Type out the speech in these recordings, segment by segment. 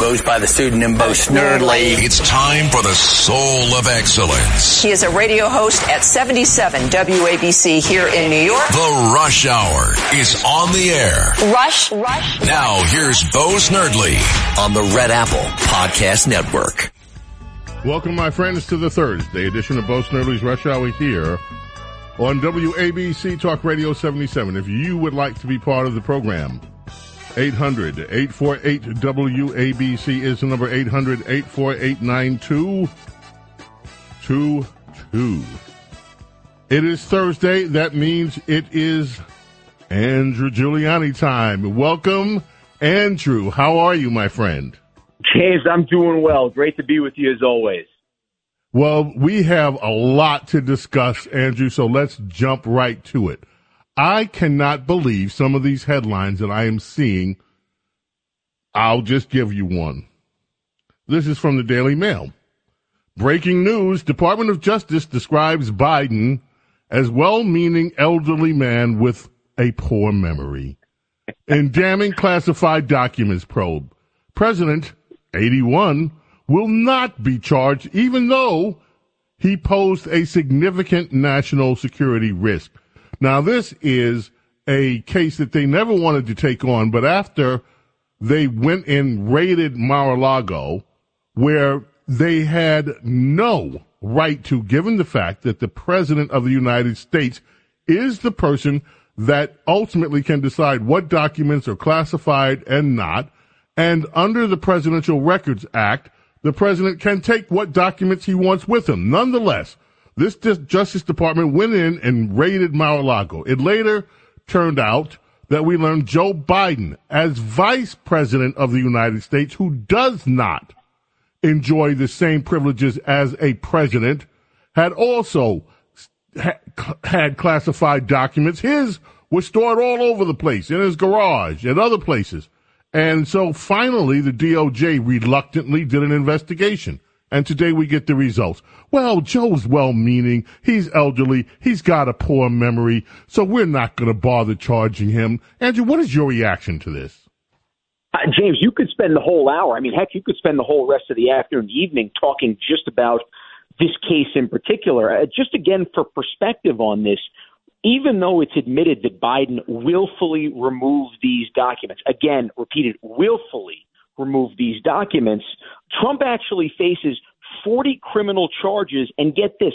goes by the pseudonym Bo Snerdley. It's time for the soul of excellence. He is a radio host at 77 WABC here in New York. The Rush Hour is on the air. Rush, Rush. Now here's Bo Snerdley on the Red Apple Podcast Network. Welcome, my friends, to the Thursday edition of Bo Snerdley's Rush Hour here on WABC Talk Radio 77. If you would like to be part of the program, 800 848 WABC is the number 800 848 9222. It is Thursday. That means it is Andrew Giuliani time. Welcome, Andrew. How are you, my friend? James, I'm doing well. Great to be with you as always. Well, we have a lot to discuss, Andrew, so let's jump right to it. I cannot believe some of these headlines that I am seeing. I'll just give you one. This is from the Daily Mail. Breaking news Department of Justice describes Biden as well meaning elderly man with a poor memory. In damning classified documents probe, President, 81, will not be charged even though he posed a significant national security risk. Now, this is a case that they never wanted to take on, but after they went and raided Mar-a-Lago, where they had no right to, given the fact that the president of the United States is the person that ultimately can decide what documents are classified and not. And under the Presidential Records Act, the president can take what documents he wants with him. Nonetheless, this Justice Department went in and raided Mar-a-Lago. It later turned out that we learned Joe Biden, as vice president of the United States, who does not enjoy the same privileges as a president, had also had classified documents. His were stored all over the place, in his garage, and other places. And so finally, the DOJ reluctantly did an investigation. And today we get the results. Well, Joe's well meaning. He's elderly. He's got a poor memory. So we're not going to bother charging him. Andrew, what is your reaction to this? Uh, James, you could spend the whole hour. I mean, heck, you could spend the whole rest of the afternoon, evening talking just about this case in particular. Uh, just again, for perspective on this, even though it's admitted that Biden willfully removed these documents, again, repeated, willfully removed these documents, Trump actually faces 40 criminal charges and get this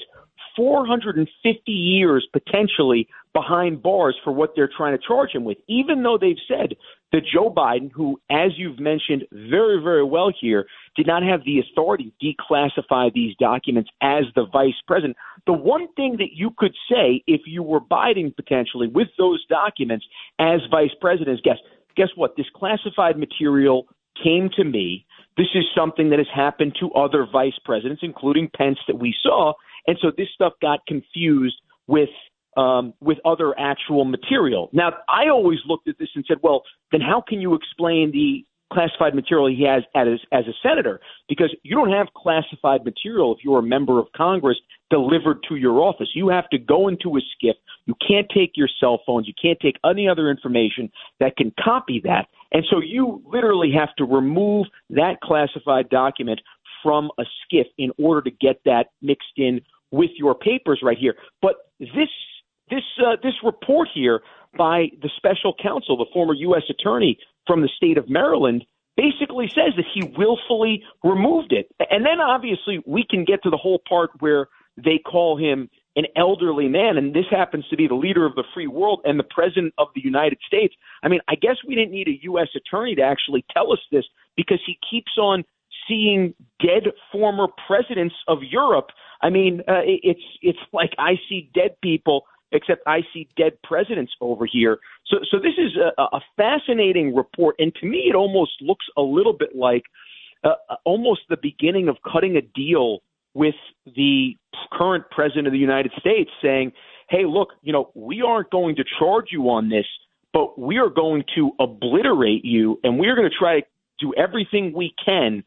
450 years potentially behind bars for what they're trying to charge him with, even though they've said that Joe Biden, who, as you've mentioned very, very well here, did not have the authority to declassify these documents as the vice president. The one thing that you could say if you were Biden potentially with those documents as vice president is guess, guess what? This classified material came to me. This is something that has happened to other vice presidents, including Pence, that we saw. And so this stuff got confused with um, with other actual material. Now, I always looked at this and said, well, then how can you explain the classified material he has as, as a senator? Because you don't have classified material if you're a member of Congress delivered to your office. You have to go into a SCIF. You can't take your cell phones. You can't take any other information that can copy that. And so you literally have to remove that classified document from a SCIF in order to get that mixed in with your papers right here. But this this uh, this report here by the special counsel, the former U.S. attorney from the state of Maryland, basically says that he willfully removed it. And then obviously we can get to the whole part where they call him an elderly man, and this happens to be the leader of the free world and the president of the United States. I mean, I guess we didn't need a U.S. attorney to actually tell us this because he keeps on seeing dead former presidents of Europe. I mean, uh, it's it's like I see dead people, except I see dead presidents over here. So, so this is a, a fascinating report, and to me, it almost looks a little bit like uh, almost the beginning of cutting a deal with the current president of the United States saying, hey, look, you know, we aren't going to charge you on this, but we are going to obliterate you and we're going to try to do everything we can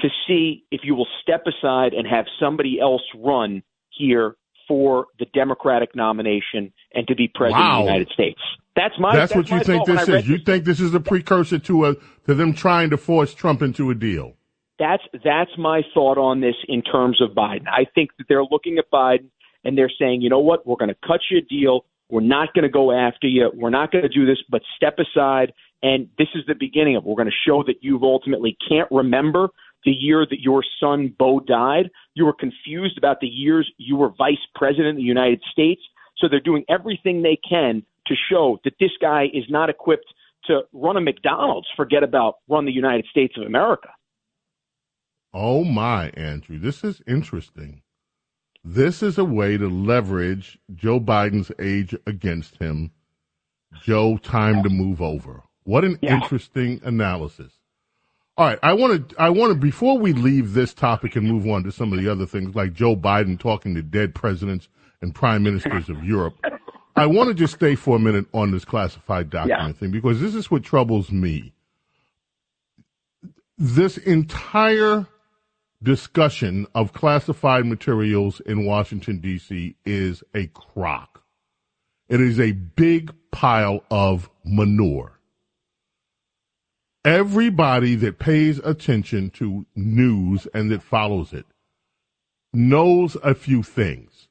to see if you will step aside and have somebody else run here for the Democratic nomination and to be president wow. of the United States. That's my. That's, that's what you think this is. You think this is a precursor to a to them trying to force Trump into a deal. That's that's my thought on this in terms of Biden. I think that they're looking at Biden and they're saying, you know what, we're going to cut you a deal. We're not going to go after you. We're not going to do this, but step aside. And this is the beginning of. It. We're going to show that you ultimately can't remember the year that your son Beau died. You were confused about the years you were vice president of the United States. So they're doing everything they can to show that this guy is not equipped to run a McDonald's. Forget about run the United States of America. Oh my, Andrew, this is interesting. This is a way to leverage Joe Biden's age against him. Joe, time to move over. What an yeah. interesting analysis. All right, I want to I want to before we leave this topic and move on to some of the other things like Joe Biden talking to dead presidents and prime ministers of Europe. I want to just stay for a minute on this classified document yeah. thing because this is what troubles me. This entire discussion of classified materials in Washington D.C. is a crock. It is a big pile of manure everybody that pays attention to news and that follows it knows a few things.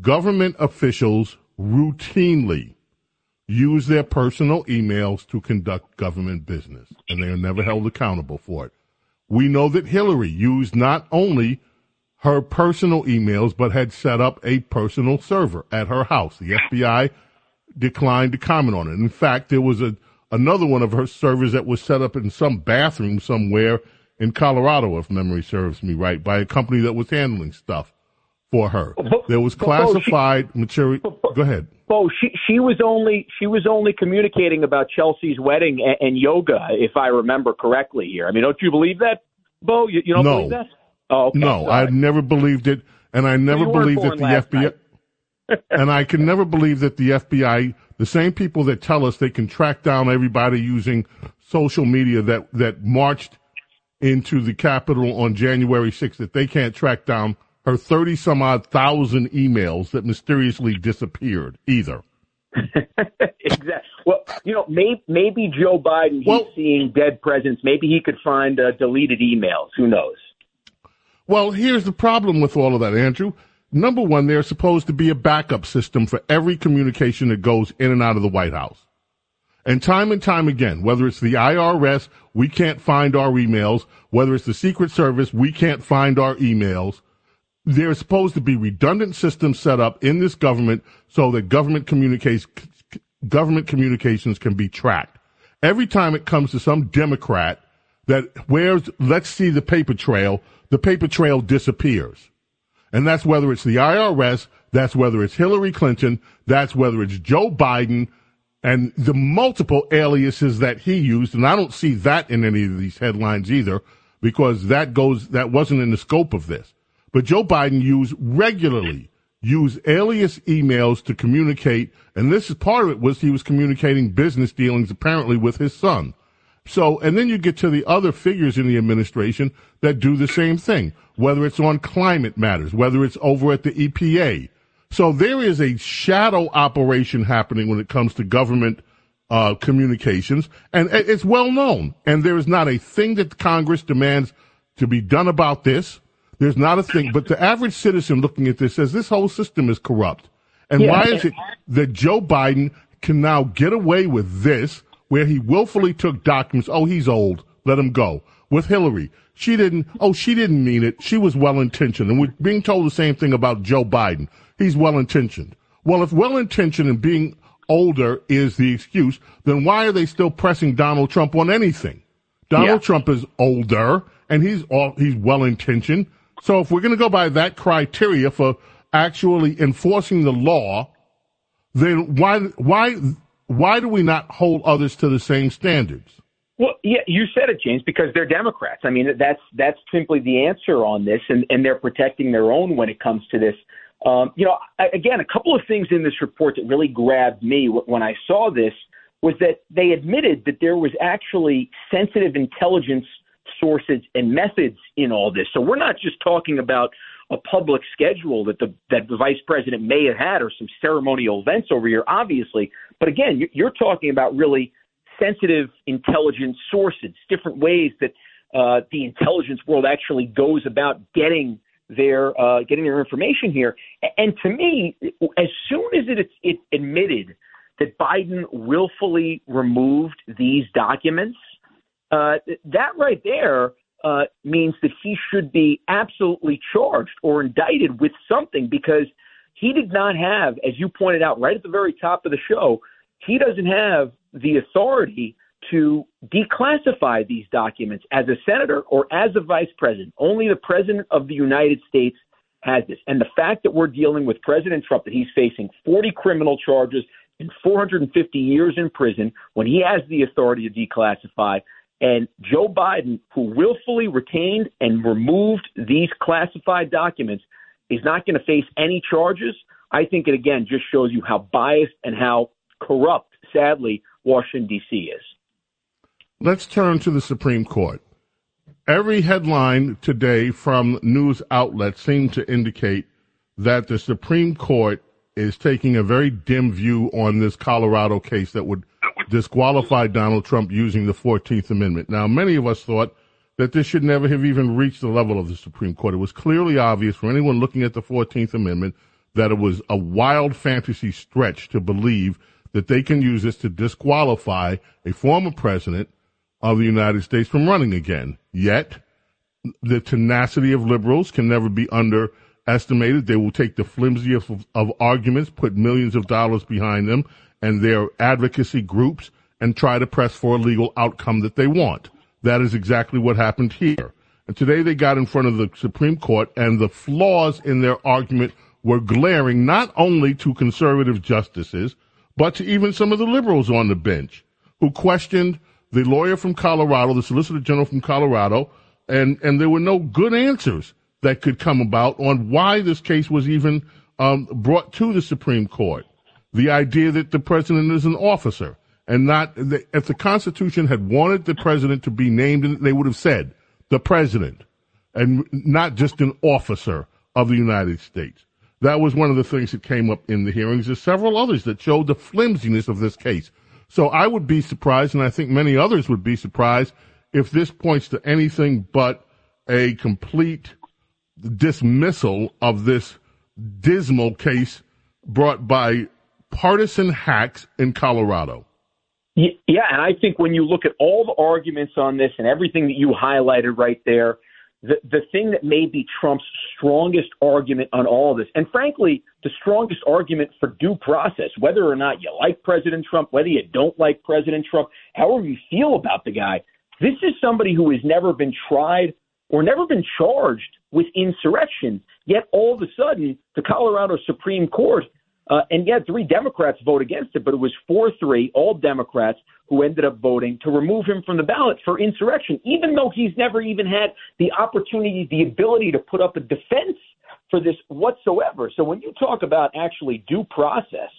Government officials routinely use their personal emails to conduct government business, and they are never held accountable for it. We know that Hillary used not only her personal emails, but had set up a personal server at her house. The FBI declined to comment on it. In fact, there was a another one of her servers that was set up in some bathroom somewhere in Colorado, if memory serves me right, by a company that was handling stuff for her. There was classified material. Go ahead. Oh, she she was only she was only communicating about Chelsea's wedding and, and yoga, if I remember correctly. Here, I mean, don't you believe that, Bo? You, you don't no. believe that? Oh, okay. no, I never believed it, and I never believed that the FBI. and I can never believe that the FBI the same people that tell us they can track down everybody using social media that, that marched into the Capitol on January 6th, that they can't track down her 30 some odd thousand emails that mysteriously disappeared either. exactly. Well, you know, maybe, maybe Joe Biden, he's well, seeing dead presidents. Maybe he could find uh, deleted emails. Who knows? Well, here's the problem with all of that, Andrew number one, there's supposed to be a backup system for every communication that goes in and out of the White House. And time and time again, whether it's the IRS, we can't find our emails, whether it's the Secret Service, we can't find our emails. There's supposed to be redundant systems set up in this government so that government communicates, government communications can be tracked. Every time it comes to some Democrat that where's, let's see the paper trail, the paper trail disappears. And that's whether it's the IRS, that's whether it's Hillary Clinton, that's whether it's Joe Biden, and the multiple aliases that he used. And I don't see that in any of these headlines either, because that goes, that wasn't in the scope of this. But Joe Biden used regularly, used alias emails to communicate. And this is part of it was he was communicating business dealings apparently with his son. So, and then you get to the other figures in the administration that do the same thing, whether it's on climate matters, whether it's over at the EPA. So there is a shadow operation happening when it comes to government uh, communications, and it's well known. And there is not a thing that Congress demands to be done about this. There's not a thing, but the average citizen looking at this says this whole system is corrupt. And yeah. why is it that Joe Biden can now get away with this? where he willfully took documents. Oh, he's old. Let him go. With Hillary, she didn't, oh, she didn't mean it. She was well intentioned. And we're being told the same thing about Joe Biden. He's well intentioned. Well, if well intentioned and being older is the excuse, then why are they still pressing Donald Trump on anything? Donald yeah. Trump is older and he's all, he's well intentioned. So if we're going to go by that criteria for actually enforcing the law, then why, why why do we not hold others to the same standards? Well, yeah, you said it, James, because they're Democrats. I mean, that's that's simply the answer on this, and, and they're protecting their own when it comes to this. Um, you know, again, a couple of things in this report that really grabbed me when I saw this was that they admitted that there was actually sensitive intelligence sources and methods in all this. So we're not just talking about a public schedule that the that the vice president may have had or some ceremonial events over here, obviously. But again, you're talking about really sensitive intelligence sources, different ways that uh, the intelligence world actually goes about getting their uh, getting their information here. And to me, as soon as it, it admitted that Biden willfully removed these documents, uh, that right there uh, means that he should be absolutely charged or indicted with something because he did not have, as you pointed out right at the very top of the show, he doesn't have the authority to declassify these documents as a senator or as a vice president. Only the president of the United States has this. And the fact that we're dealing with President Trump, that he's facing 40 criminal charges and 450 years in prison when he has the authority to declassify, and Joe Biden, who willfully retained and removed these classified documents, is not going to face any charges. I think it again just shows you how biased and how corrupt, sadly, Washington, D.C. is. Let's turn to the Supreme Court. Every headline today from news outlets seem to indicate that the Supreme Court is taking a very dim view on this Colorado case that would disqualify Donald Trump using the 14th Amendment. Now, many of us thought that this should never have even reached the level of the Supreme Court. It was clearly obvious for anyone looking at the 14th Amendment that it was a wild fantasy stretch to believe that they can use this to disqualify a former president of the United States from running again. Yet, the tenacity of liberals can never be underestimated. They will take the flimsiest of, of arguments, put millions of dollars behind them and their advocacy groups and try to press for a legal outcome that they want. That is exactly what happened here. And today they got in front of the Supreme Court and the flaws in their argument were glaring not only to conservative justices, but to even some of the liberals on the bench who questioned the lawyer from Colorado, the solicitor general from Colorado, and, and there were no good answers that could come about on why this case was even um, brought to the Supreme Court. The idea that the president is an officer and not, if the Constitution had wanted the president to be named, they would have said the president and not just an officer of the United States. That was one of the things that came up in the hearings. There's several others that showed the flimsiness of this case. So I would be surprised, and I think many others would be surprised, if this points to anything but a complete dismissal of this dismal case brought by partisan hacks in Colorado. Yeah, and I think when you look at all the arguments on this and everything that you highlighted right there, the, the thing that may be Trump's strongest argument on all of this, and frankly, the strongest argument for due process, whether or not you like President Trump, whether you don't like President Trump, however you feel about the guy, this is somebody who has never been tried or never been charged with insurrection. Yet all of a sudden, the Colorado Supreme Court uh, and yet, three Democrats vote against it, but it was 4 3, all Democrats, who ended up voting to remove him from the ballot for insurrection, even though he's never even had the opportunity, the ability to put up a defense for this whatsoever. So when you talk about actually due process,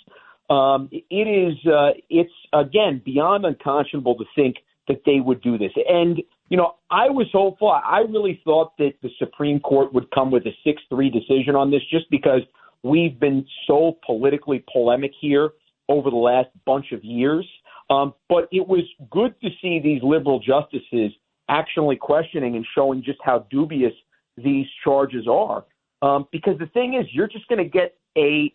um, it is, uh, it's again beyond unconscionable to think that they would do this. And, you know, I was hopeful. I really thought that the Supreme Court would come with a 6 3 decision on this just because We've been so politically polemic here over the last bunch of years. Um, but it was good to see these liberal justices actually questioning and showing just how dubious these charges are. Um, because the thing is, you're just going to get a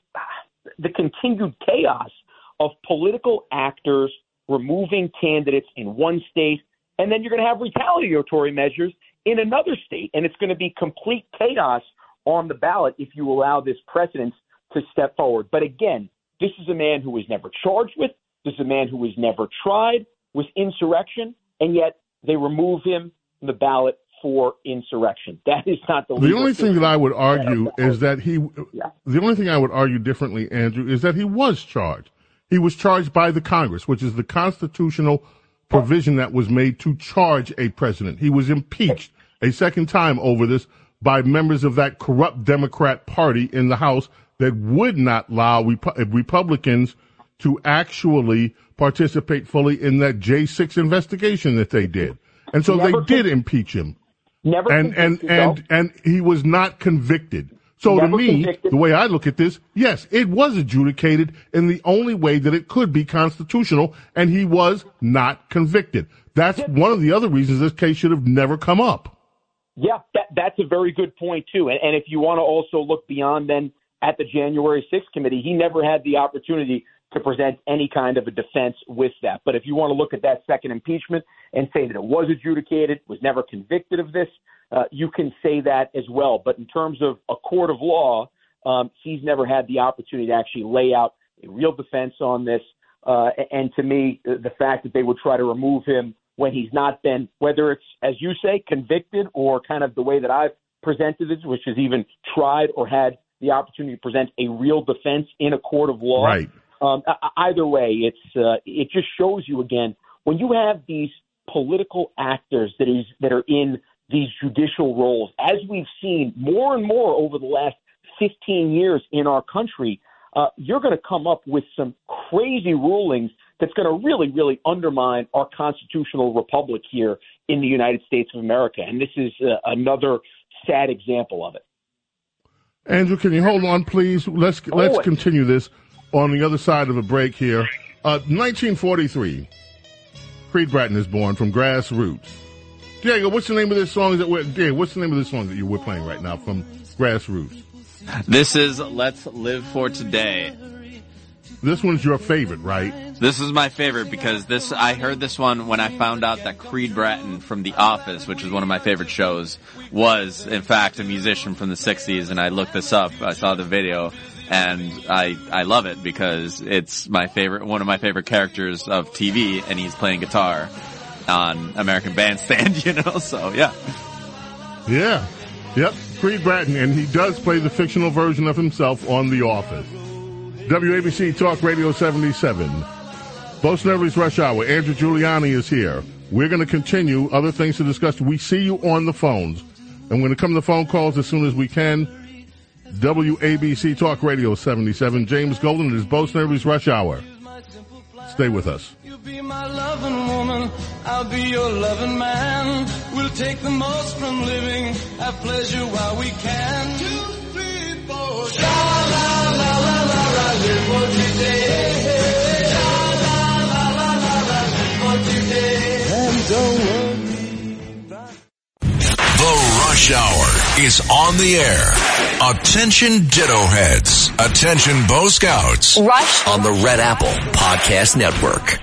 the continued chaos of political actors removing candidates in one state, and then you're going to have retaliatory measures in another state, and it's going to be complete chaos on the ballot if you allow this precedent to step forward. But again, this is a man who was never charged with, this is a man who was never tried with insurrection, and yet they remove him from the ballot for insurrection. That is not the. The only thing that I would argue is that he. Yeah. The only thing I would argue differently, Andrew, is that he was charged. He was charged by the Congress, which is the constitutional provision that was made to charge a president. He was impeached a second time over this by members of that corrupt Democrat Party in the House that would not allow Rep- Republicans to actually participate fully in that J6 investigation that they did. And so they did impeach him. Never and and and and he was not convicted. So Never to me, convicted. the way I look at this, yes, it was adjudicated in the only way that it could be constitutional, and he was not convicted. That's one of the other reasons this case should have never come up. Yeah, that, that's a very good point too. And, and if you want to also look beyond then at the January 6th committee, he never had the opportunity to present any kind of a defense with that. But if you want to look at that second impeachment and say that it was adjudicated, was never convicted of this, uh, you can say that as well. But in terms of a court of law, um, he's never had the opportunity to actually lay out a real defense on this. Uh, and to me, the fact that they would try to remove him when he's not been, whether it's, as you say, convicted or kind of the way that I've presented it, which is even tried or had the opportunity to present a real defense in a court of law. Right. Um, either way, it's uh, it just shows you again when you have these political actors that is that are in these judicial roles, as we've seen more and more over the last 15 years in our country. Uh, you're going to come up with some crazy rulings that's going to really, really undermine our constitutional republic here in the United States of America. And this is uh, another sad example of it. Andrew, can you hold on, please? Let's let's Always. continue this on the other side of a break here. Uh, 1943, Creed Bratton is born from Grassroots. Diego, what's the name of this song that we're Diego, what's the name of this song that you we're playing right now from Grassroots? This is Let's Live for Today. This one's your favorite, right? This is my favorite because this I heard this one when I found out that Creed Bratton from The Office, which is one of my favorite shows, was in fact a musician from the 60s and I looked this up. I saw the video and I I love it because it's my favorite one of my favorite characters of TV and he's playing guitar on American Bandstand, you know. So, yeah. Yeah. Yep. Creed Bratton, and he does play the fictional version of himself on The Office. WABC Talk Radio 77. Bo Snerdley's Rush Hour. Andrew Giuliani is here. We're going to continue other things to discuss. We see you on the phones. And we're going to come to phone calls as soon as we can. WABC Talk Radio 77. James Golden. It is Bo Snerdley's Rush Hour. Stay with us. You be my loving woman, I'll be your loving man. We'll take the most from living, have pleasure while we can. Two, three, four. Sha la la la The Rush Hour is on the air. Attention Ditto Heads. Attention Bo Scouts. Rush. On the Red Apple Podcast Network.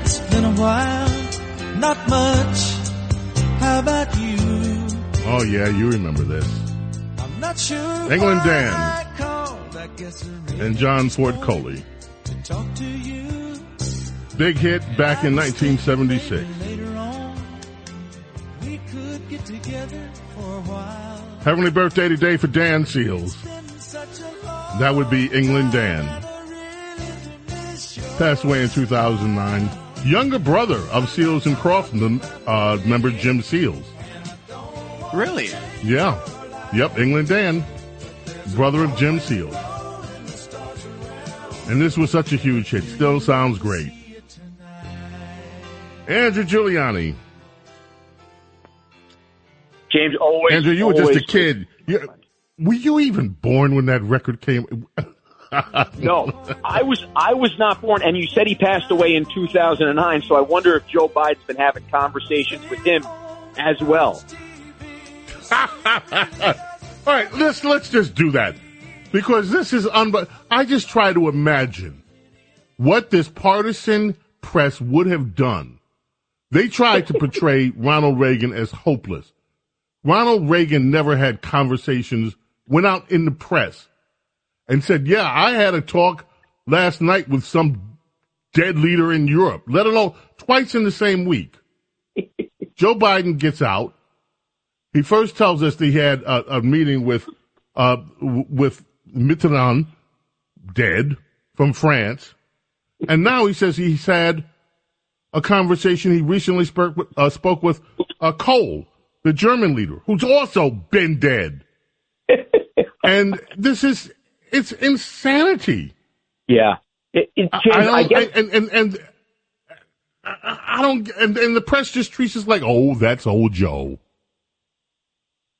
It's been a while. Not much. How about you? Oh, yeah, you remember this. I'm not sure. England Dan. I called. I And John Ford Coley. to talk to you. Big hit back in 1976. On, we could get together for a while. Heavenly birthday today for Dan Seals. Been such a long That would be England Dan. never really finished your Passed away in 2009. Younger brother of Seals and Crofts, uh, member Jim Seals. Really? Yeah. Yep, England Dan. Brother of Jim Seals. And this was such a huge hit. Still sounds great. Andrew Giuliani. James always. Andrew, you were just a kid. You, were you even born when that record came? No, I was I was not born, and you said he passed away in 2009. So I wonder if Joe Biden's been having conversations with him as well. All right, let's let's just do that because this is unbe- I just try to imagine what this partisan press would have done. They tried to portray Ronald Reagan as hopeless. Ronald Reagan never had conversations, went out in the press and said, "Yeah, I had a talk last night with some dead leader in Europe, let alone twice in the same week." Joe Biden gets out. He first tells us that he had a, a meeting with uh, with Mitterrand, dead from France, and now he says he's had a conversation. He recently spoke with, uh, spoke with uh, Kohl, the German leader, who's also been dead. and this is it's insanity. Yeah. It, it, I, James, I I don't, guess, and, and, and I I don't, and, and the press just treats us like, oh, that's old Joe.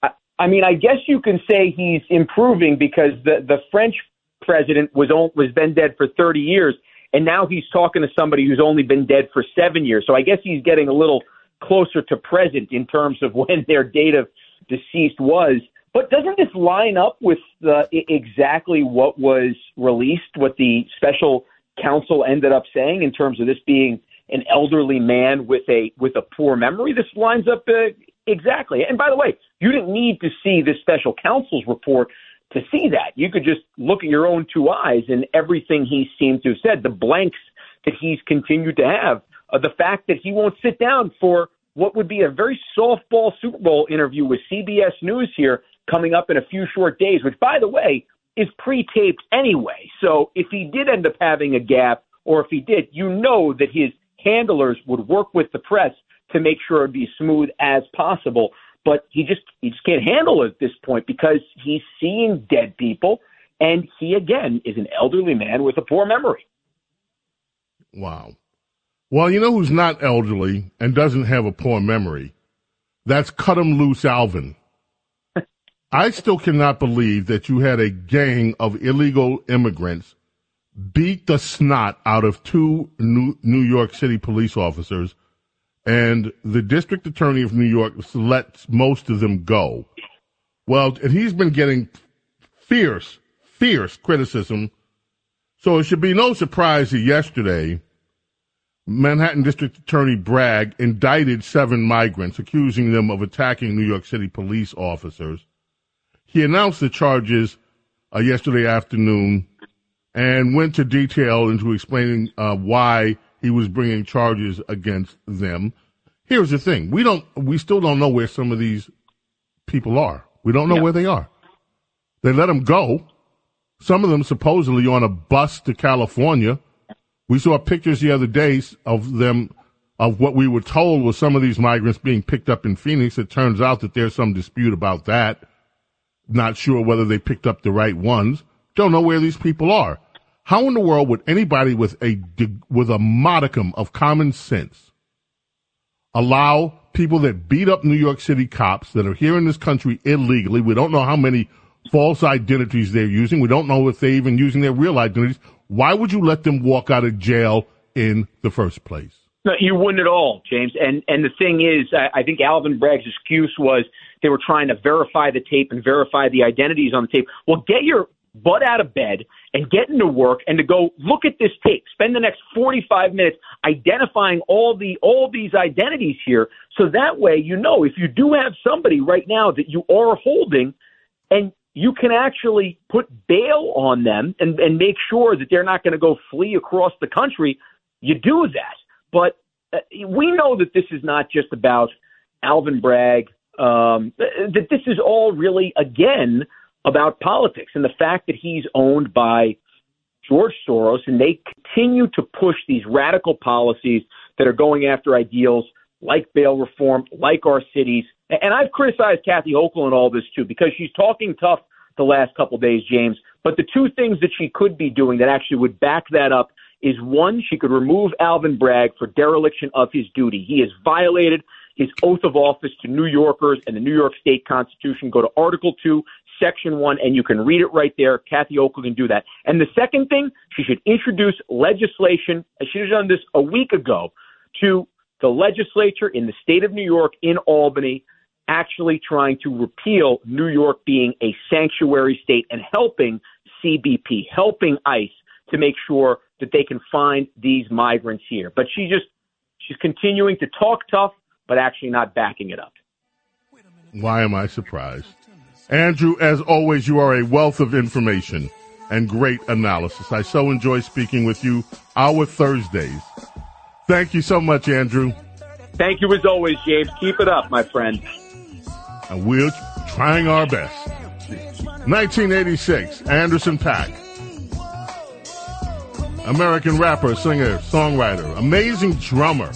I, I mean, I guess you can say he's improving because the, the French president was, on, was been dead for 30 years, and now he's talking to somebody who's only been dead for seven years. So I guess he's getting a little closer to present in terms of when their date of deceased was. But doesn't this line up with the, exactly what was released, what the special counsel ended up saying in terms of this being an elderly man with a with a poor memory? This lines up uh, exactly. And by the way, you didn't need to see this special counsel's report to see that. You could just look at your own two eyes and everything he seemed to have said, the blanks that he's continued to have, uh, the fact that he won't sit down for what would be a very softball Super Bowl interview with CBS News here coming up in a few short days, which, by the way, is pre-taped anyway. So if he did end up having a gap, or if he did, you know that his handlers would work with the press to make sure it'd be smooth as possible. But he just he just can't handle it at this point because he's seeing dead people, and he again is an elderly man with a poor memory. Wow. Well, you know who's not elderly and doesn't have a poor memory? That's Cut 'em Loose Alvin. I still cannot believe that you had a gang of illegal immigrants beat the snot out of two New, York City police officers, and the district attorney of New York lets most of them go. Well, and he's been getting fierce, fierce criticism. So it should be no surprise that yesterday, Manhattan District Attorney Bragg indicted seven migrants, accusing them of attacking New York City police officers. He announced the charges uh, yesterday afternoon and went to detail into explaining uh, why he was bringing charges against them. Here's the thing: we don't, we still don't know where some of these people are. We don't know Yeah. where they are. They let them go. Some of them supposedly on a bus to California. We saw pictures the other day of them, of what we were told was some of these migrants being picked up in Phoenix. It turns out that there's some dispute about that. Not sure whether they picked up the right ones. Don't know where these people are. How in the world would anybody with a with a modicum of common sense allow people that beat up New York City cops that are here in this country illegally? We don't know how many false identities they're using. We don't know if they're even using their real identities. Why would you let them walk out of jail in the first place? No, you wouldn't at all, James. And and the thing is, I, I think Alvin Bragg's excuse was they were trying to verify the tape and verify the identities on the tape. Well, get your butt out of bed and get into work and to go look at this tape. Spend the next 45 minutes identifying all the all these identities here so that way you know if you do have somebody right now that you are holding and you can actually put bail on them and, and make sure that they're not going to go flee across the country, you do that. But uh, we know that this is not just about Alvin Bragg, um, that this is all really, again, about politics and the fact that he's owned by George Soros and they continue to push these radical policies that are going after ideals like bail reform, like our cities. And I've criticized Kathy Hochul in all this too because she's talking tough the last couple of days, James. But the two things that she could be doing that actually would back that up is one, she could remove Alvin Bragg for dereliction of his duty. He has violated his oath of office to New Yorkers and the New York State Constitution. Go to Article 2, Section 1, and you can read it right there. Kathy Hochul can do that. And the second thing, she should introduce legislation. and She should have done this a week ago to the legislature in the state of New York in Albany actually trying to repeal New York being a sanctuary state and helping CBP, helping ICE to make sure that they can find these migrants here. But she just she's continuing to talk tough, but actually not backing it up. Why am I surprised? Andrew, as always, you are a wealth of information and great analysis. I so enjoy speaking with you our Thursdays. Thank you so much, Andrew. Thank you as always, James. Keep it up, my friend. And we're trying our best. 1986, Anderson Paak. American rapper, singer, songwriter, amazing drummer.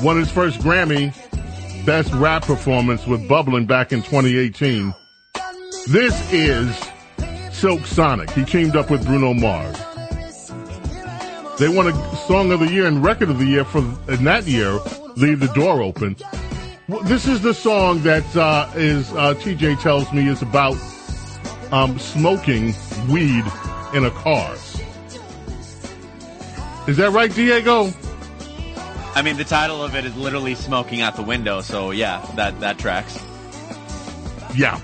Won his first Grammy Best Rap Performance with Bubbling back in 2018. This is Silk Sonic. He teamed up with Bruno Mars. They won a Song of the Year and Record of the Year for in that year. Leave the door open. This is the song that uh, is uh, TJ tells me is about um, smoking weed in a car. Is that right, Diego? I mean, the title of it is literally "Smoking Out the Window," so yeah, that that tracks. Yeah.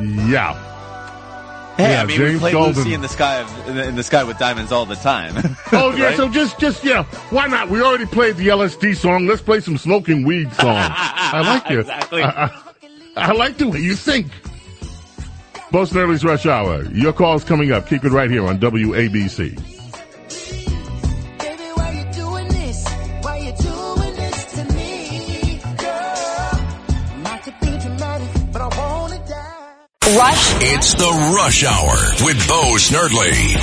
Yeah. Hey, Yeah, I mean, we James play Golden. Lucy in the sky of, in, the, in the sky with diamonds all the time. Oh yeah, Right? so just just yeah, why not? We already played the LSD song. Let's play some smoking weed song. I like it. Exactly. I, I, I like the way you think. Bo Snerdley's Rush Hour. Your call's coming up. Keep it right here on WABC. Rush It's the Rush Hour with Bo Snerdley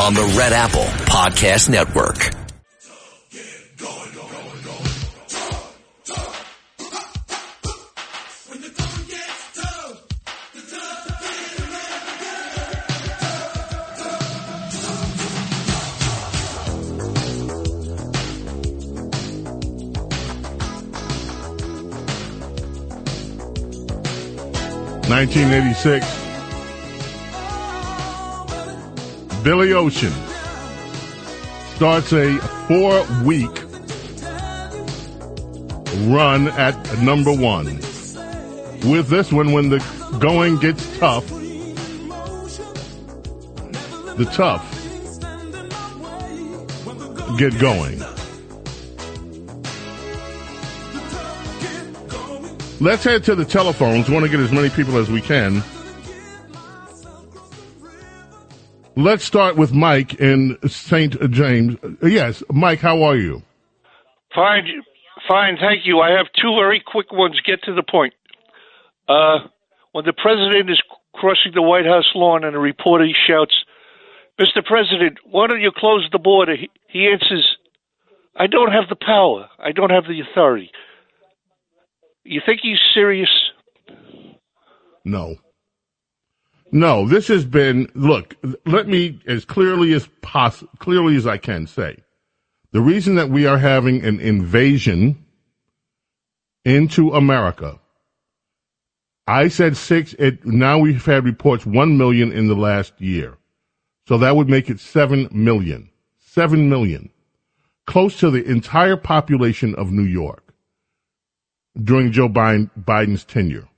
on the Red Apple Podcast Network. Nineteen eighty six. Billy Ocean starts a four week run at number one. With this one, when the going gets tough, the tough get going. Let's head to the telephones. We want to get as many people as we can. Let's start with Mike in St. James. Yes, Mike, how are you? Fine, fine, thank you. I have two very quick ones. Get to the point. Uh, when the president is crossing the White House lawn and a reporter shouts, "Mr. President, why don't you close the border?" He answers, "I don't have the power. I don't have the authority." You think he's serious? No. No, this has been, look, let me as clearly as poss- clearly as I can say. The reason that we are having an invasion into America, I said six, it, now we've had reports one million in the last year. So that would make it seven million. Seven million. Close to the entire population of New York during Joe Biden, Biden's tenure.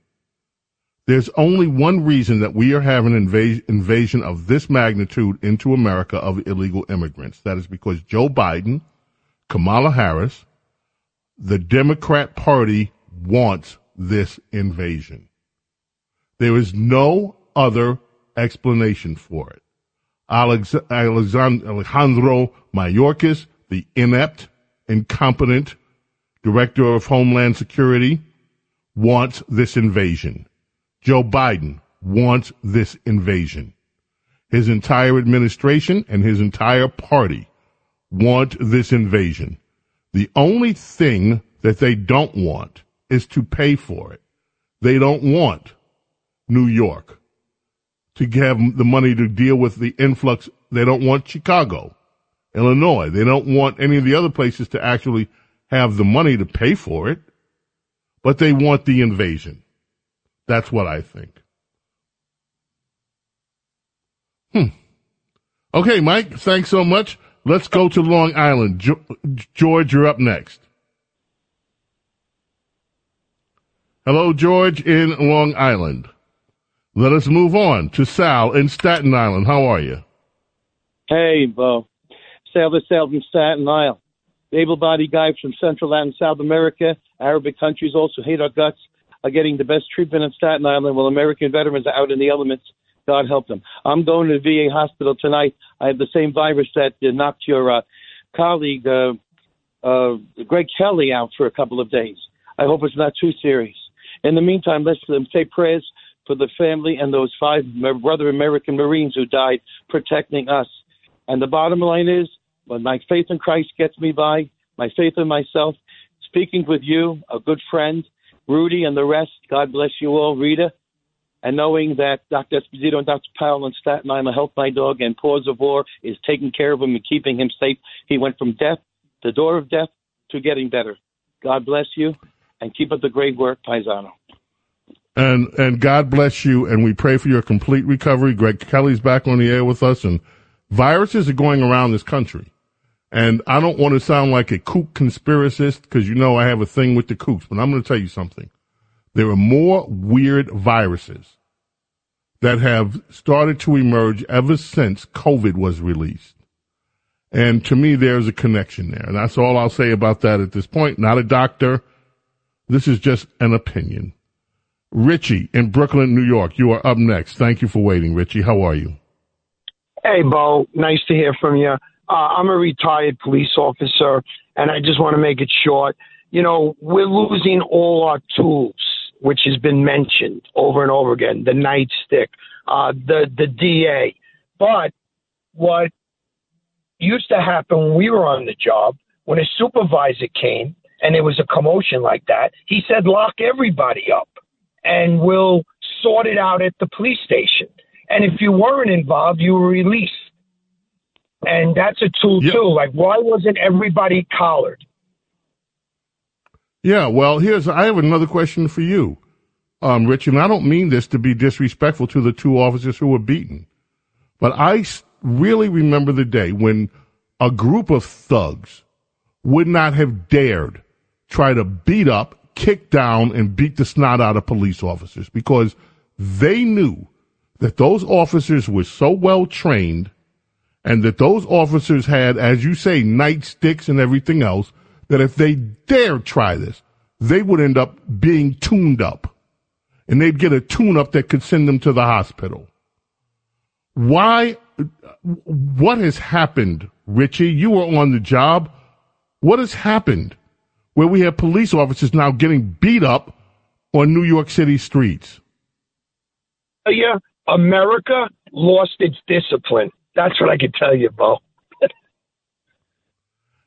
There's only one reason that we are having an invas- invasion of this magnitude into America of illegal immigrants. That is because Joe Biden, Kamala Harris, the Democrat Party wants this invasion. There is no other explanation for it. Alex- Alejandro Mayorkas, the inept, incompetent director of Homeland Security, wants this invasion. Joe Biden wants this invasion. His entire administration and his entire party want this invasion. The only thing that they don't want is to pay for it. They don't want New York to have the money to deal with the influx. They don't want Chicago, Illinois. They don't want any of the other places to actually have the money to pay for it, but they want the invasion. That's what I think. Hmm. Okay, Mike, thanks so much. Let's go to Long Island. George, you're up next. Hello, George in Long Island. Let us move on to Sal in Staten Island. How are you? Hey, Bo. Sal the Sal from Staten Island. The able-bodied guys from Central and South America, Arabic countries also hate our guts, are getting the best treatment in Staten Island while American veterans are out in the elements. God help them. I'm going to the VA hospital tonight. I have the same virus that uh, knocked your uh, colleague, uh, uh, Greg Kelly, out for a couple of days. I hope it's not too serious. In the meantime, let's um, say prayers for the family and those five brother American Marines who died protecting us. And the bottom line is, when my faith in Christ gets me by, my faith in myself, speaking with you, a good friend, Rudy, and the rest, God bless you all, Rita, and knowing that Dr. Esposito and Dr. Powell and Staten Island helped my dog and Paws of War is taking care of him and keeping him safe. He went from death, the door of death, to getting better. God bless you and keep up the great work, Paisano. And and God bless you, and we pray for your complete recovery. Greg Kelly's back on the air with us, and viruses are going around this country. And I don't want to sound like a kook conspiracist because you know I have a thing with the kooks, but I'm going to tell you something. There are more weird viruses that have started to emerge ever since COVID was released. And to me, there's a connection there. And that's all I'll say about that at this point. Not a doctor. This is just an opinion. Richie in Brooklyn, New York, you are up next. Thank you for waiting, Richie. How are you? Hey, Bo. Nice to hear from you. Uh, I'm a retired police officer, and I just want to make it short. You know, we're losing all our tools, which has been mentioned over and over again the nightstick, uh, the, the DA. But what used to happen when we were on the job, when a supervisor came and there was a commotion like that, he said, lock everybody up and we'll sort it out at the police station. And if you weren't involved, you were released. And that's a tool too. Like, why wasn't everybody collared? Yeah, well, here's, I have another question for you, um, Rich, and I don't mean this to be disrespectful to the two officers who were beaten, but I really remember the day when a group of thugs would not have dared try to beat up, kick down, and beat the snot out of police officers because they knew that those officers were so well trained and that those officers had, as you say, nightsticks and everything else, that if they dared try this, they would end up being tuned up. And they'd get a tune up that could send them to the hospital. Why, what has happened, Richie? You were on the job. What has happened where we have police officers now getting beat up on New York City streets? Uh, yeah, America lost its discipline. That's what I can tell you, Bo.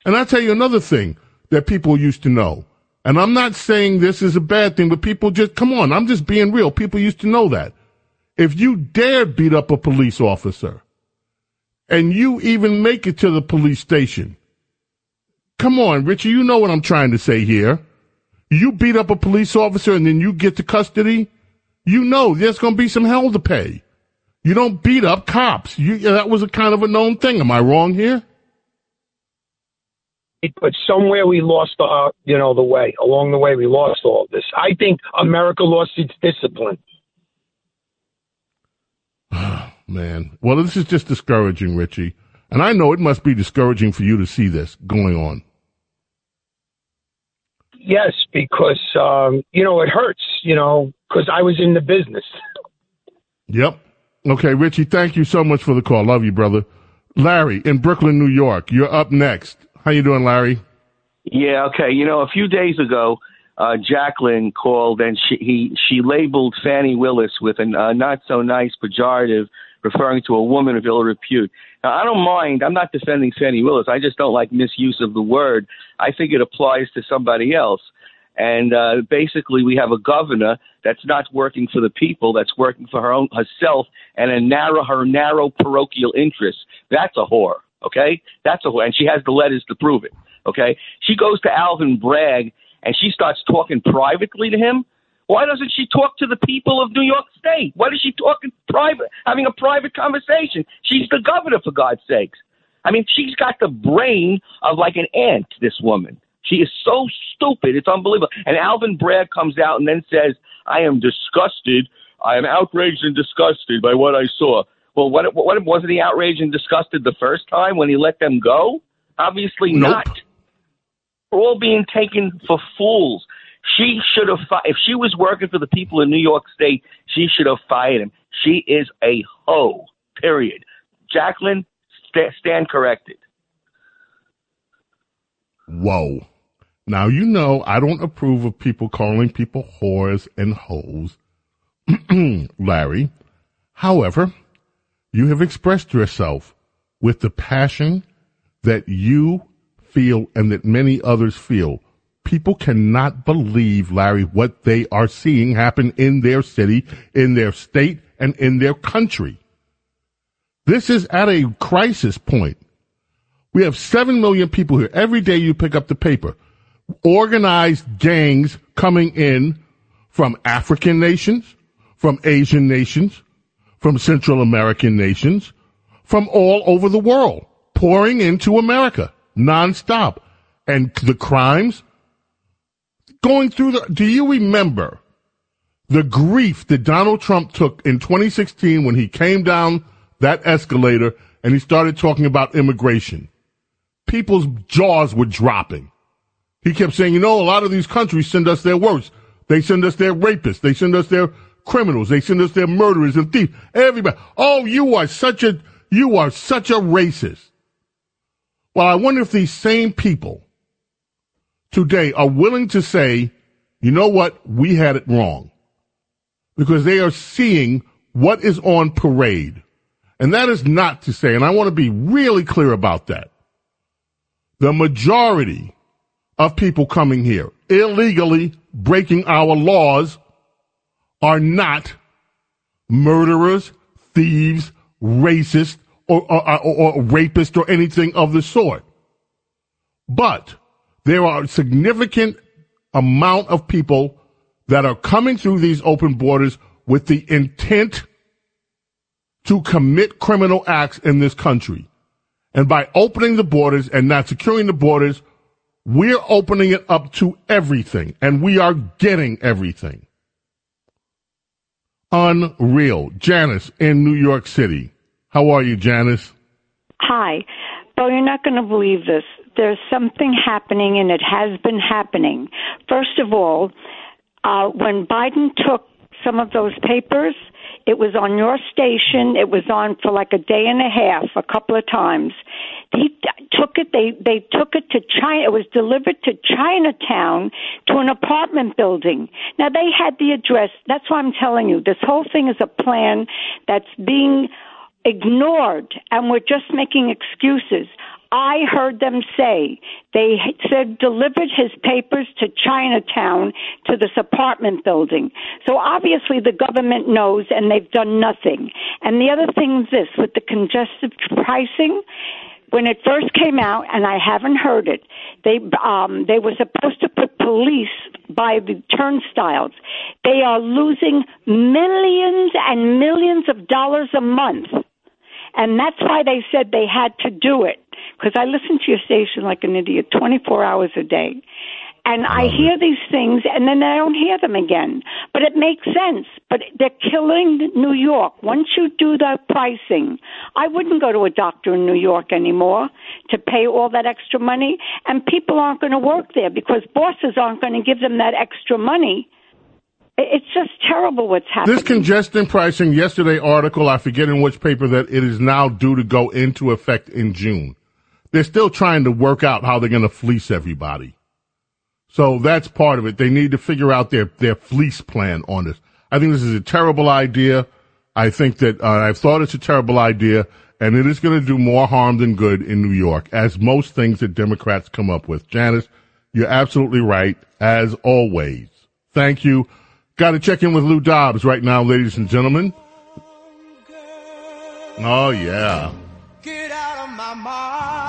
And I'll tell you another thing that people used to know. And I'm not saying this is a bad thing, but people just, come on, I'm just being real. People used to know that. If you dare beat up a police officer and you even make it to the police station, come on, Richie, you know what I'm trying to say here. You beat up a police officer and then you get to custody, you know there's going to be some hell to pay. You don't beat up cops. You, that was a kind of a known thing. Am I wrong here? But somewhere we lost, uh, you know, the way. Along the way, we lost all this. I think America lost its discipline. Man, well, this is just discouraging, Richie. And I know it must be discouraging for you to see this going on. Yes, because um, you know it hurts. You know, because I was in the business. Yep. Okay, Richie, thank you so much for the call. Love you, brother. Larry in Brooklyn, New York. You're up next. How you doing, Larry? Yeah, okay. You know, a few days ago, uh, Jacqueline called and she he she labeled Fani Willis with a uh, not so nice pejorative, referring to a woman of ill repute. Now, I don't mind. I'm not defending Fani Willis. I just don't like misuse of the word. I think it applies to somebody else. And uh, basically, we have a governor that's not working for the people, that's working for her own herself and a narrow her narrow parochial interests. That's a whore. Okay, that's a whore, and she has the letters to prove it. Okay, she goes to Alvin Bragg and she starts talking privately to him. Why doesn't she talk to the people of New York State? Why does she talk in private, having a private conversation? She's the governor, for God's sakes. I mean, she's got the brain of like an ant. This woman. She is so stupid. It's unbelievable. And Alvin Bragg comes out and then says, I am disgusted. I am outraged and disgusted by what I saw. Well, what, what wasn't he outraged and disgusted the first time when he let them go? Obviously not. We're all being taken for fools. She should have, fi- if she was working for the people in New York State, she should have fired him. She is a hoe, period. Jacqueline, st- stand corrected. Whoa. Now, you know, I don't approve of people calling people whores and hoes, Larry. However, you have expressed yourself with the passion that you feel and that many others feel People cannot believe, Larry, what they are seeing happen in their city, in their state, and in their country. This is at a crisis point. We have 7 million people here. Every day you pick up the paper. Organized gangs coming in from African nations, from Asian nations, from Central American nations, from all over the world, pouring into America nonstop. And the crimes going through the, do you remember the grief that Donald Trump took in 2016 when he came down that escalator and he started talking about immigration? People's jaws were dropping. He kept saying, you know, a lot of these countries send us their worst. They send us their rapists. They send us their criminals. They send us their murderers and thieves. Everybody. Oh, you are such a, you are such a racist. Well, I wonder if these same people today are willing to say, you know what? We had it wrong. Because they are seeing what is on parade. And that is not to say, and I want to be really clear about that. The majority of people coming here illegally breaking our laws are not murderers, thieves, racists, or, or, or, or rapists or anything of the sort. But there are a significant amount of people that are coming through these open borders with the intent to commit criminal acts in this country. And by opening the borders and not securing the borders, we're opening it up to everything and we are getting everything. Unreal. Janice in New York City. How are you, Janice? Hi. Bo, you're not going to believe this. There's something happening, and it has been happening. First of all, uh, when Biden took some of those papers, it was on your station. It was on for like a day and a half, a couple of times. He took it. They they took it to China. It was delivered to Chinatown to an apartment building. Now they had the address. That's why I'm telling you. This whole thing is a plan that's being ignored, and we're just making excuses. I heard them say they said delivered his papers to Chinatown to this apartment building. So obviously the government knows and they've done nothing. And the other thing is this with the congestive pricing, when it first came out, and I haven't heard it, they um, they were supposed to put police by the turnstiles. They are losing millions and millions of dollars a month, and that's why they said they had to do it because I listen to your station like an idiot 24 hours a day. And I hear these things and then I don't hear them again. But it makes sense. But they're killing New York. Once you do the pricing, I wouldn't go to a doctor in New York anymore to pay all that extra money. And people aren't going to work there because bosses aren't going to give them that extra money. It's just terrible what's happening. This congestion pricing yesterday article, I forget in which paper that it is now due to go into effect in June they're still trying to work out how they're going to fleece everybody. So that's part of it. They need to figure out their, their fleece plan on this. I think this is a terrible idea. I think that uh, I've thought it's a terrible idea, and it is going to do more harm than good in New York, as most things that Democrats come up with. Janice, you're absolutely right, as always. Thank you. Got to check in with Lou Dobbs right now, ladies and gentlemen. Oh, yeah. Get out of my mind.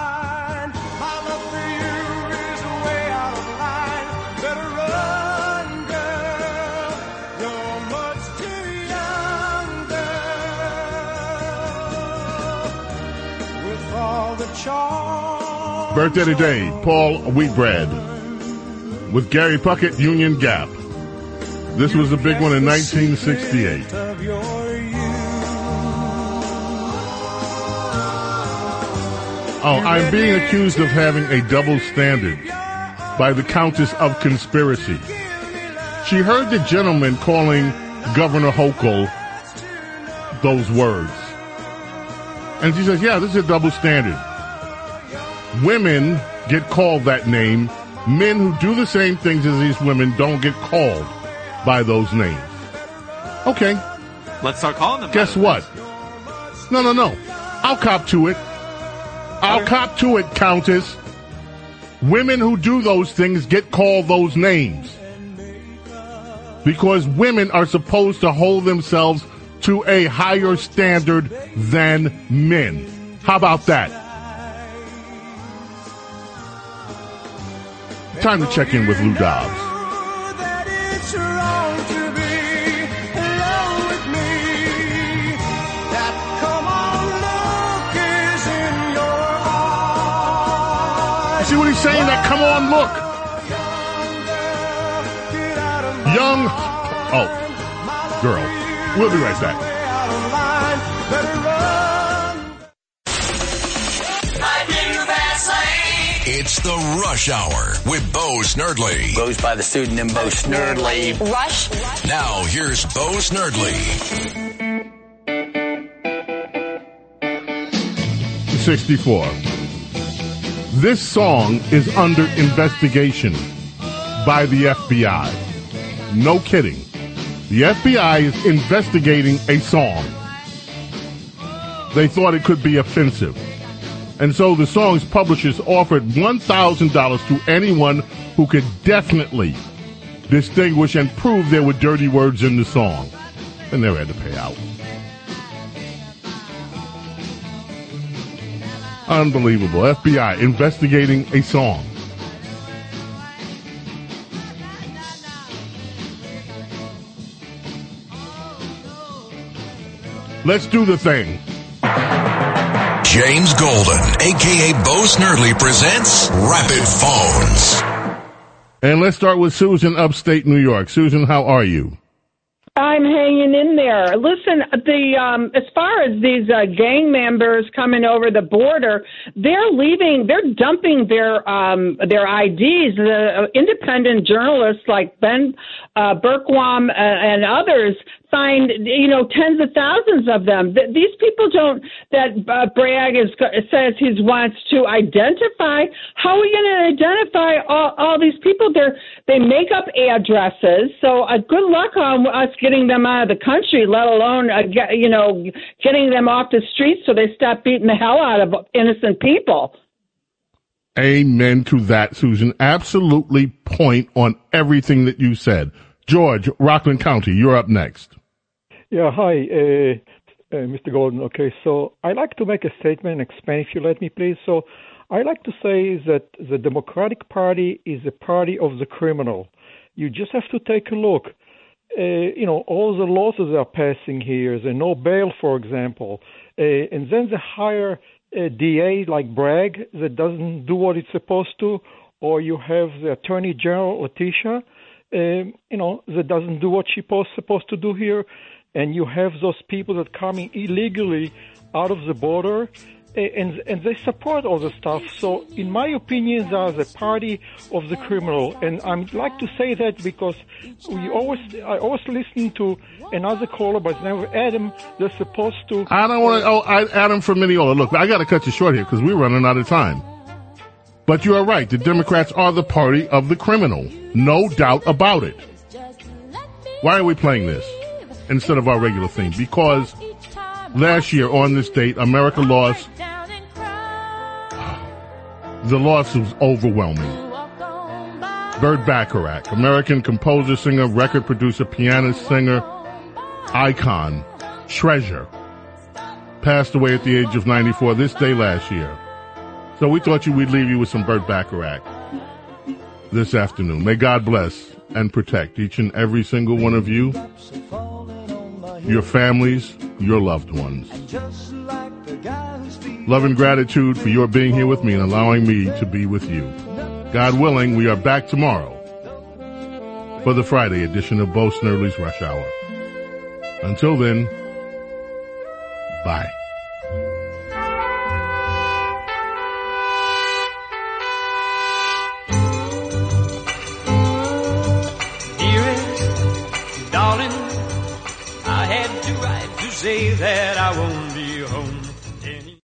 Birthday today, Paul Wheatbread with Gary Puckett, Union Gap. This was a big one in 1968. Oh, I'm being accused of having a double standard by the Countess of Conspiracy. She heard the gentleman calling Governor Hochul those words. And she says, yeah, this is a double standard. Women get called that name. Men who do the same things as these women don't get called by those names. Okay. Let's start calling them. Guess what? No, no, no. I'll cop to it. I'll cop to it, Countess. Women who do those things get called those names. Because women are supposed to hold themselves to a higher standard than men. How about that? Time to check in with Lou Dobbs. See what he's saying? That come on look. Young, oh, girl. We'll be right back. It's the Rush Hour with Bo Snerdley. Goes by the pseudonym Bo Snerdley. Rush. Now here's Bo Snerdley. 64. This song is under investigation by the FBI. No kidding. The FBI is investigating a song. They thought it could be offensive. And so the song's publishers offered $1,000 to anyone who could definitely distinguish and prove there were dirty words in the song. And they had to pay out. Unbelievable. FBI investigating a song. Let's do the thing. James Golden, aka Bo Snerdley, presents Rapid Phones. And let's start with Susan, upstate New York. Susan, how are you? I'm hanging in there. Listen, the um, as far as these uh, gang members coming over the border, they're leaving. They're dumping their um, their IDs. The uh, independent journalists like Ben uh, Bergquam uh, and others find you know tens of thousands of them. Th- these people don't. That uh, Bragg is says he wants to identify. How are we going to identify all, all these people? They they make up addresses. So uh, good luck on us getting them out of the country. Let alone uh, get, you know getting them off the streets so they stop beating the hell out of innocent people. Amen to that, Susan. Absolutely point on everything that you said. George, Rockland County, you're up next. Yeah, hi, uh, uh, Mr. Golden. Okay, so I'd like to make a statement and explain, if you let me, please. So I like to say that the Democratic Party is a party of the criminal. You just have to take a look. Uh, you know, all the laws that are passing here, the no bail, for example, uh, and then the higher uh, DA like Bragg that doesn't do what it's supposed to, or you have the Attorney General Letitia, um, you know, that doesn't do what she's supposed to do here, and you have those people that coming illegally out of the border, and and they support all the stuff. So, in my opinion, they are the party of the criminal, and I'd like to say that because we always I always listen to another caller by the name of Adam. They're supposed to. I don't want to. Uh, oh, I, Adam from Mineola. Look, I got to cut you short here because we're running out of time. But you are right. The Democrats are the party of the criminal. No doubt about it. Why are we playing this instead of our regular theme? Because last year on this date, America lost. The loss was overwhelming. Burt Bacharach, American composer, singer, record producer, pianist, singer, icon, treasure, passed away at the age of 94 this day last year. So we thought you we'd leave you with some Burt Bacharach this afternoon. May God bless and protect each and every single one of you, your families, your loved ones. Love and gratitude for your being here with me and allowing me to be with you. God willing, we are back tomorrow for the Friday edition of Bo Snerdley's Rush Hour. Until then, bye. Say that I won't